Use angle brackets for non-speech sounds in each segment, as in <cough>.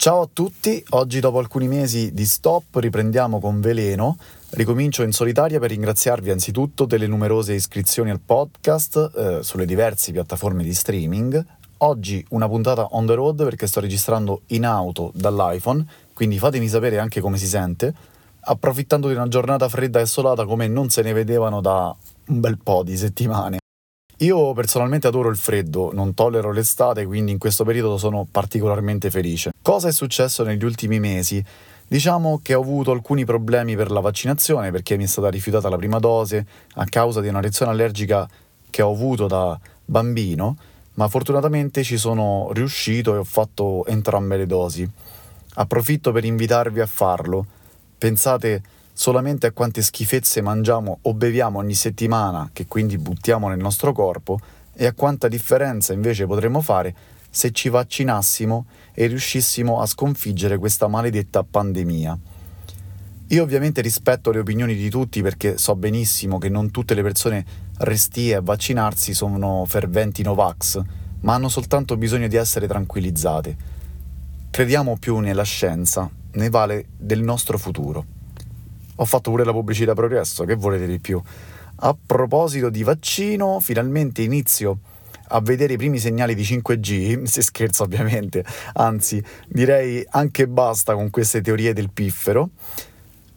Ciao a tutti, oggi dopo alcuni mesi di stop riprendiamo con veleno. Ricomincio in solitaria per ringraziarvi anzitutto delle numerose iscrizioni al podcast eh, sulle diverse piattaforme di streaming. Oggi una puntata on the road perché sto registrando in auto dall'iPhone, quindi fatemi sapere anche come si sente, approfittando di una giornata fredda e solata come non se ne vedevano da un bel po' di settimane. Io personalmente adoro il freddo, non tollero l'estate, quindi in questo periodo sono particolarmente felice. Cosa è successo negli ultimi mesi? Diciamo che ho avuto alcuni problemi per la vaccinazione perché mi è stata rifiutata la prima dose a causa di una reazione allergica che ho avuto da bambino, ma fortunatamente ci sono riuscito e ho fatto entrambe le dosi. Approfitto per invitarvi a farlo. Pensate solamente a quante schifezze mangiamo o beviamo ogni settimana, che quindi buttiamo nel nostro corpo, e a quanta differenza invece potremmo fare se ci vaccinassimo e riuscissimo a sconfiggere questa maledetta pandemia. Io ovviamente rispetto le opinioni di tutti perché so benissimo che non tutte le persone restie a vaccinarsi sono ferventi Novax, ma hanno soltanto bisogno di essere tranquillizzate. Crediamo più nella scienza, ne vale del nostro futuro. Ho fatto pure la pubblicità progresso, che volete di più? A proposito di vaccino, finalmente inizio a vedere i primi segnali di 5G, se scherzo ovviamente, anzi direi anche basta con queste teorie del piffero,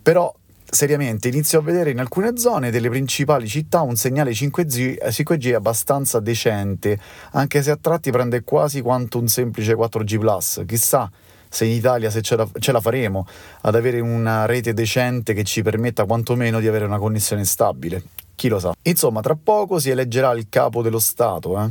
però seriamente inizio a vedere in alcune zone delle principali città un segnale 5G, 5G abbastanza decente, anche se a tratti prende quasi quanto un semplice 4G ⁇ chissà se in Italia se ce la, ce la, faremo ad avere una rete decente che ci permetta quantomeno di avere una connessione stabile. Chi lo sa. Insomma, tra poco si eleggerà il capo dello Stato. Eh?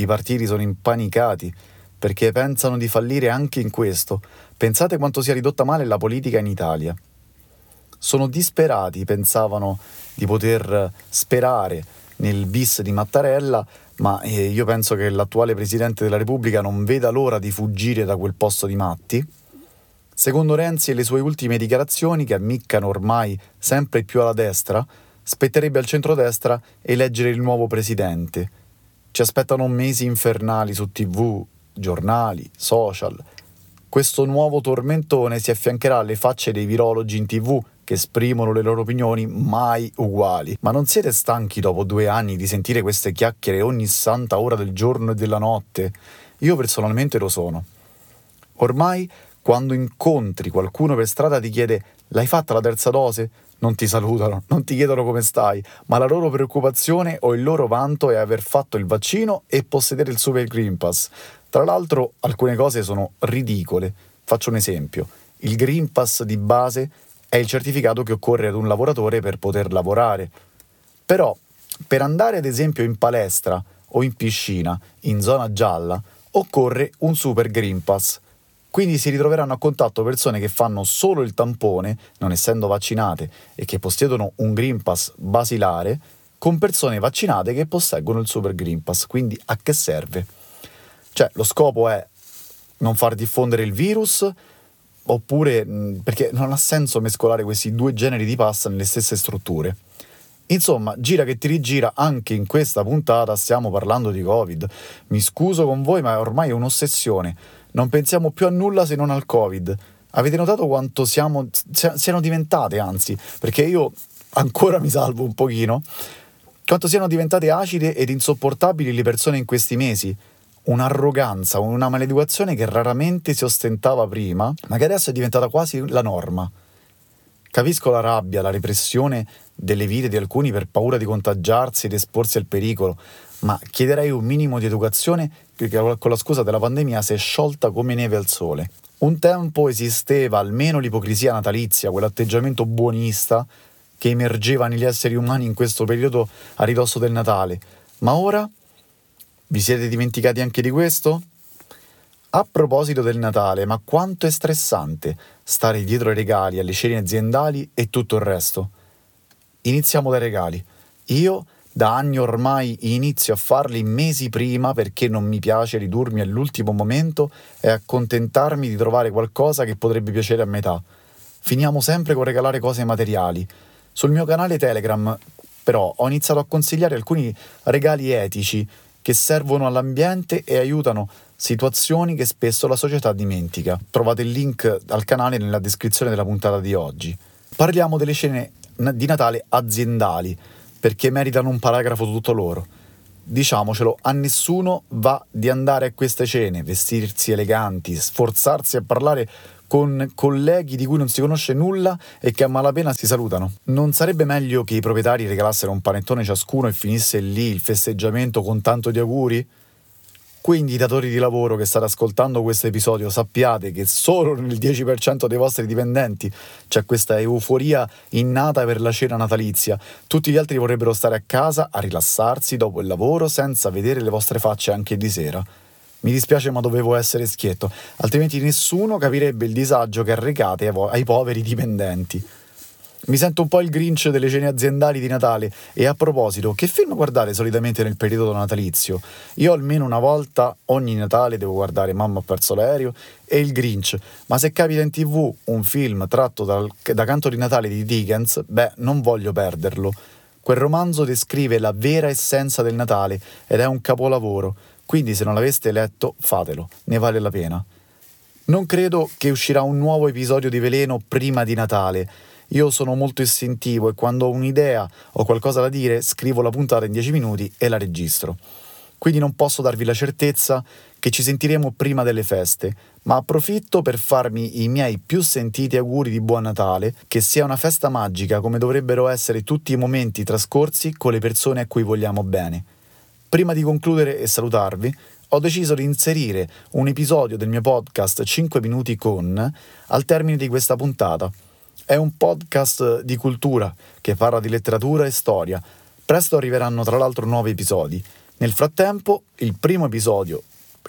I partiti sono impanicati perché pensano di fallire anche in questo. Pensate quanto sia ridotta male la politica in Italia. Sono disperati, pensavano di poter sperare nel bis di Mattarella ma eh, io penso che l'attuale Presidente della Repubblica non veda l'ora di fuggire da quel posto di matti. Secondo Renzi e le sue ultime dichiarazioni, che ammiccano ormai sempre più alla destra, spetterebbe al centrodestra eleggere il nuovo Presidente. Ci aspettano mesi infernali su tv, giornali, social. Questo nuovo tormentone si affiancherà alle facce dei virologi in tv che esprimono le loro opinioni mai uguali. Ma non siete stanchi dopo due anni di sentire queste chiacchiere ogni santa ora del giorno e della notte? Io personalmente lo sono. Ormai, quando incontri qualcuno per strada ti chiede l'hai fatta la terza dose? Non ti salutano, <laughs> non ti chiedono come stai, ma la loro preoccupazione o il loro vanto è aver fatto il vaccino e possedere il Super Green Pass. Tra l'altro alcune cose sono ridicole. Faccio un esempio. Il Green Pass di base è il certificato che occorre ad un lavoratore per poter lavorare. Però, per andare ad esempio in palestra o in piscina, in zona gialla, occorre un Super Green Pass. Quindi si ritroveranno a contatto persone che fanno solo il tampone, non essendo vaccinate, e che possiedono un Green Pass basilare, con persone vaccinate che posseggono il Super Green Pass. Quindi a che serve? Cioè, lo scopo è non far diffondere il virus, oppure perché non ha senso mescolare questi due generi di pasta nelle stesse strutture. Insomma, gira che ti rigira, anche in questa puntata stiamo parlando di Covid. Mi scuso con voi, ma ormai è un'ossessione. Non pensiamo più a nulla se non al Covid. Avete notato quanto siamo, siano diventate, anzi, perché io ancora mi salvo un pochino, quanto siano diventate acide ed insopportabili le persone in questi mesi un'arroganza, una maleducazione che raramente si ostentava prima, ma che adesso è diventata quasi la norma. Capisco la rabbia, la repressione delle vite di alcuni per paura di contagiarsi ed esporsi al pericolo, ma chiederei un minimo di educazione che con la scusa della pandemia si è sciolta come neve al sole. Un tempo esisteva almeno l'ipocrisia natalizia, quell'atteggiamento buonista che emergeva negli esseri umani in questo periodo a ridosso del Natale, ma ora vi siete dimenticati anche di questo? A proposito del Natale, ma quanto è stressante stare dietro ai regali, alle cene aziendali e tutto il resto. Iniziamo dai regali. Io da anni ormai inizio a farli mesi prima perché non mi piace ridurmi all'ultimo momento e accontentarmi di trovare qualcosa che potrebbe piacere a metà. Finiamo sempre con regalare cose materiali. Sul mio canale Telegram, però, ho iniziato a consigliare alcuni regali etici che servono all'ambiente e aiutano situazioni che spesso la società dimentica. Trovate il link al canale nella descrizione della puntata di oggi. Parliamo delle scene di Natale aziendali, perché meritano un paragrafo tutto loro. Diciamocelo, a nessuno va di andare a queste cene, vestirsi eleganti, sforzarsi a parlare con colleghi di cui non si conosce nulla e che a malapena si salutano. Non sarebbe meglio che i proprietari regalassero un panettone ciascuno e finisse lì il festeggiamento con tanto di auguri? Quindi, datori di lavoro che state ascoltando questo episodio, sappiate che solo nel 10% dei vostri dipendenti c'è questa euforia innata per la cena natalizia. Tutti gli altri vorrebbero stare a casa a rilassarsi dopo il lavoro senza vedere le vostre facce anche di sera. Mi dispiace ma dovevo essere schietto, altrimenti nessuno capirebbe il disagio che arrecate ai poveri dipendenti. Mi sento un po' il grinch delle cene aziendali di Natale e a proposito, che film guardare solitamente nel periodo natalizio? Io almeno una volta ogni Natale devo guardare Mamma ha perso l'aereo e il Grinch, ma se capita in tv un film tratto dal, da Canto di Natale di Dickens, beh, non voglio perderlo. Quel romanzo descrive la vera essenza del Natale ed è un capolavoro. Quindi se non l'aveste letto, fatelo, ne vale la pena. Non credo che uscirà un nuovo episodio di Veleno prima di Natale. Io sono molto istintivo e quando ho un'idea o qualcosa da dire scrivo la puntata in 10 minuti e la registro. Quindi non posso darvi la certezza che ci sentiremo prima delle feste, ma approfitto per farmi i miei più sentiti auguri di Buon Natale, che sia una festa magica come dovrebbero essere tutti i momenti trascorsi con le persone a cui vogliamo bene. Prima di concludere e salutarvi, ho deciso di inserire un episodio del mio podcast 5 minuti con al termine di questa puntata. È un podcast di cultura che parla di letteratura e storia. Presto arriveranno tra l'altro nuovi episodi. Nel frattempo, il primo episodio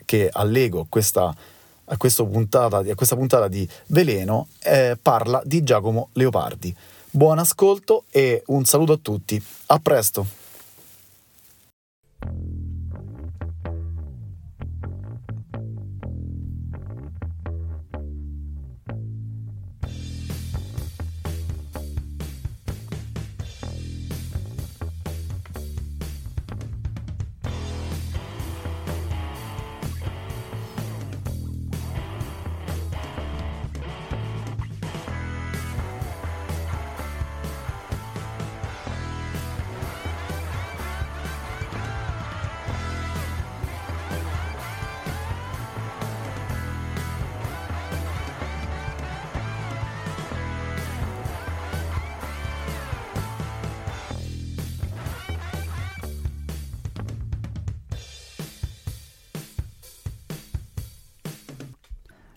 che allego questa, a questa, puntata, a questa puntata di Veleno eh, parla di Giacomo Leopardi. Buon ascolto e un saluto a tutti. A presto!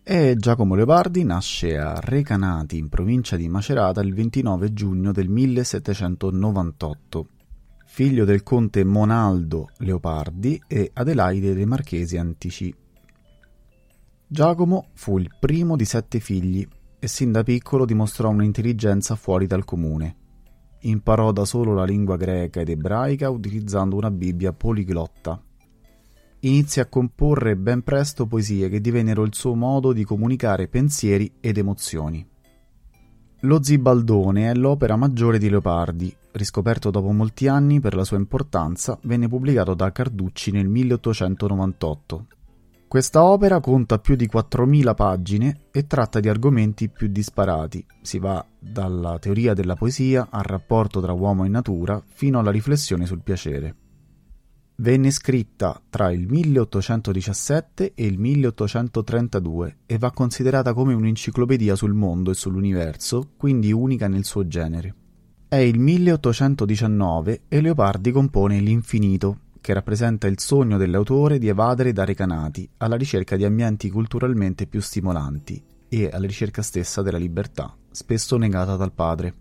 E Giacomo Leopardi nasce a Recanati, in provincia di Macerata, il 29 giugno del 1798. Figlio del conte Monaldo Leopardi e Adelaide dei Marchesi Antici. Giacomo fu il primo di sette figli e sin da piccolo dimostrò un'intelligenza fuori dal comune. Imparò da solo la lingua greca ed ebraica utilizzando una Bibbia poliglotta inizia a comporre ben presto poesie che divennero il suo modo di comunicare pensieri ed emozioni. Lo Zibaldone è l'opera maggiore di Leopardi, riscoperto dopo molti anni per la sua importanza, venne pubblicato da Carducci nel 1898. Questa opera conta più di 4.000 pagine e tratta di argomenti più disparati. Si va dalla teoria della poesia al rapporto tra uomo e natura fino alla riflessione sul piacere. Venne scritta tra il 1817 e il 1832 e va considerata come un'enciclopedia sul mondo e sull'universo, quindi unica nel suo genere. È il 1819 e Leopardi compone L'Infinito, che rappresenta il sogno dell'autore di evadere da Recanati alla ricerca di ambienti culturalmente più stimolanti e alla ricerca stessa della libertà, spesso negata dal padre.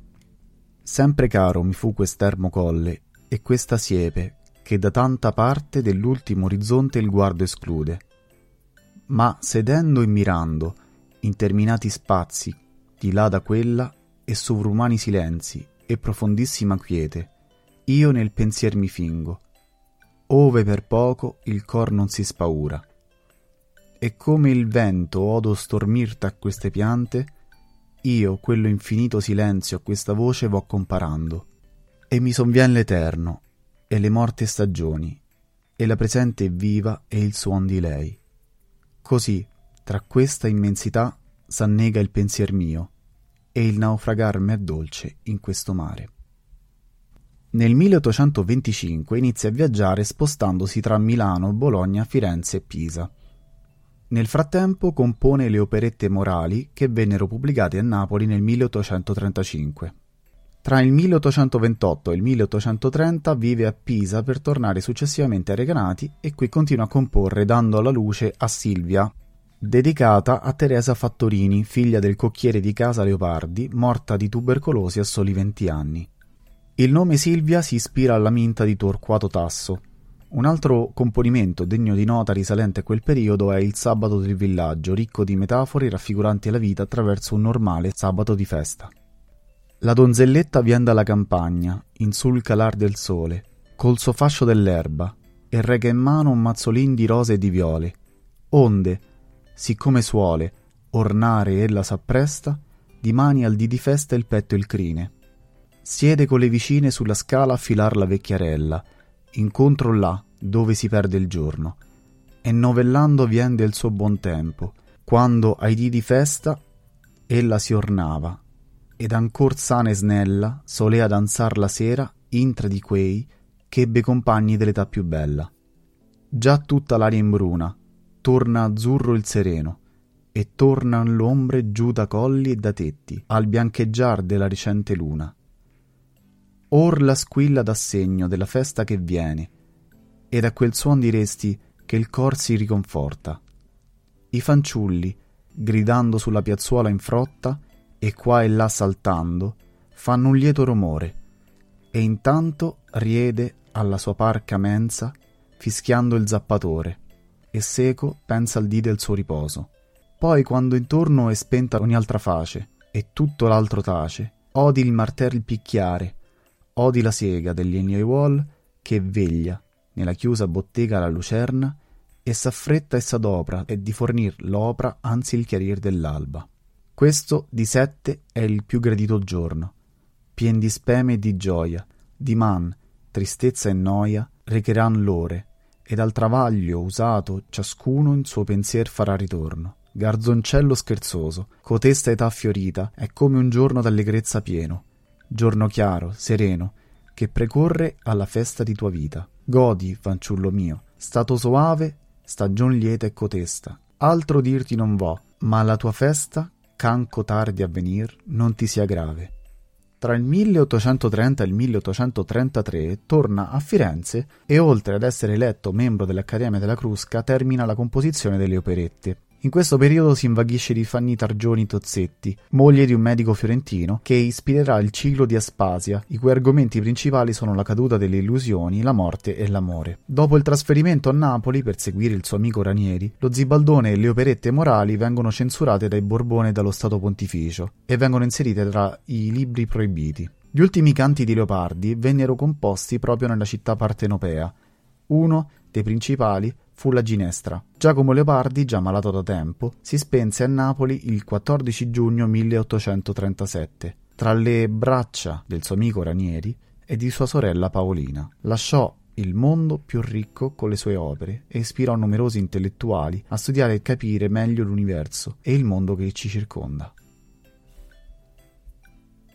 Sempre caro mi fu quest'ermo colle e questa siepe che da tanta parte dell'ultimo orizzonte il guardo esclude. Ma sedendo e mirando interminati spazi di là da quella e sovrumani silenzi e profondissima quiete, io nel pensier mi fingo, ove per poco il cor non si spaura. E come il vento odo stormir tra queste piante, io quello infinito silenzio a questa voce vo comparando, e mi sonvien l'eterno, e le morte stagioni, e la presente viva e il suon di lei. Così, tra questa immensità, s'annega il pensier mio, e il naufragar m'è dolce in questo mare. Nel 1825 inizia a viaggiare spostandosi tra Milano, Bologna, Firenze e Pisa. Nel frattempo compone le operette morali che vennero pubblicate a Napoli nel 1835. Tra il 1828 e il 1830 vive a Pisa per tornare successivamente a Recanati e qui continua a comporre dando alla luce a Silvia, dedicata a Teresa Fattorini, figlia del cocchiere di casa Leopardi, morta di tubercolosi a soli 20 anni. Il nome Silvia si ispira alla minta di Torquato Tasso. Un altro componimento degno di nota risalente a quel periodo è il Sabato del villaggio, ricco di metafore raffiguranti la vita attraverso un normale sabato di festa. La donzelletta vien dalla campagna, in sul calar del sole, col suo fascio dell'erba, e rega in mano un mazzolin di rose e di viole. Onde, siccome suole, ornare ella s'appresta, di mani al dì di festa il petto e il crine Siede con le vicine sulla scala a filar la vecchiarella, incontro là dove si perde il giorno, e novellando vien del suo buon tempo, quando ai dì di festa ella si ornava, ed ancor sana e snella solea danzar la sera intra di quei che ebbe compagni dell'età più bella. Già tutta l'aria imbruna, torna azzurro il sereno, e tornan l'ombre giù da colli e da tetti, al biancheggiar della recente luna or la squilla dà segno della festa che viene, ed a quel suon diresti che il cor si riconforta. I fanciulli, gridando sulla piazzuola in frotta, e qua e là saltando, fanno un lieto rumore, e intanto riede alla sua parca mensa, fischiando il zappatore, e seco pensa al dì del suo riposo. Poi, quando intorno è spenta ogni altra face, e tutto l'altro tace, odi il martel picchiare, odi la sega degli aiuol che veglia nella chiusa bottega la lucerna e s'affretta e s'adopra e di fornir l'opra anzi il chiarir dell'alba. Questo di sette è il più gradito giorno, pien di speme e di gioia, di man, tristezza e noia recheran l'ore, ed al travaglio usato ciascuno in suo pensier farà ritorno. Garzoncello scherzoso, cotesta età fiorita, è come un giorno d'allegrezza pieno, giorno chiaro, sereno, che precorre alla festa di tua vita. Godi, fanciullo mio, stato soave, stagion lieta e cotesta. Altro dirti non vo, ma la tua festa, canco tardi a venir, non ti sia grave. Tra il 1830 e il 1833 torna a Firenze e oltre ad essere eletto membro dell'Accademia della Crusca termina la composizione delle operette. In questo periodo si invaghisce di Fanny Targioni Tozzetti, moglie di un medico fiorentino, che ispirerà il ciclo di Aspasia, i cui argomenti principali sono la caduta delle illusioni, la morte e l'amore. Dopo il trasferimento a Napoli per seguire il suo amico Ranieri, lo Zibaldone e le operette morali vengono censurate dai Borbone e dallo Stato Pontificio e vengono inserite tra i libri proibiti. Gli ultimi canti di Leopardi vennero composti proprio nella città partenopea. Uno dei principali fu la ginestra. Giacomo Leopardi, già malato da tempo, si spense a Napoli il 14 giugno 1837, tra le braccia del suo amico Ranieri e di sua sorella Paolina. Lasciò il mondo più ricco con le sue opere e ispirò numerosi intellettuali a studiare e capire meglio l'universo e il mondo che ci circonda.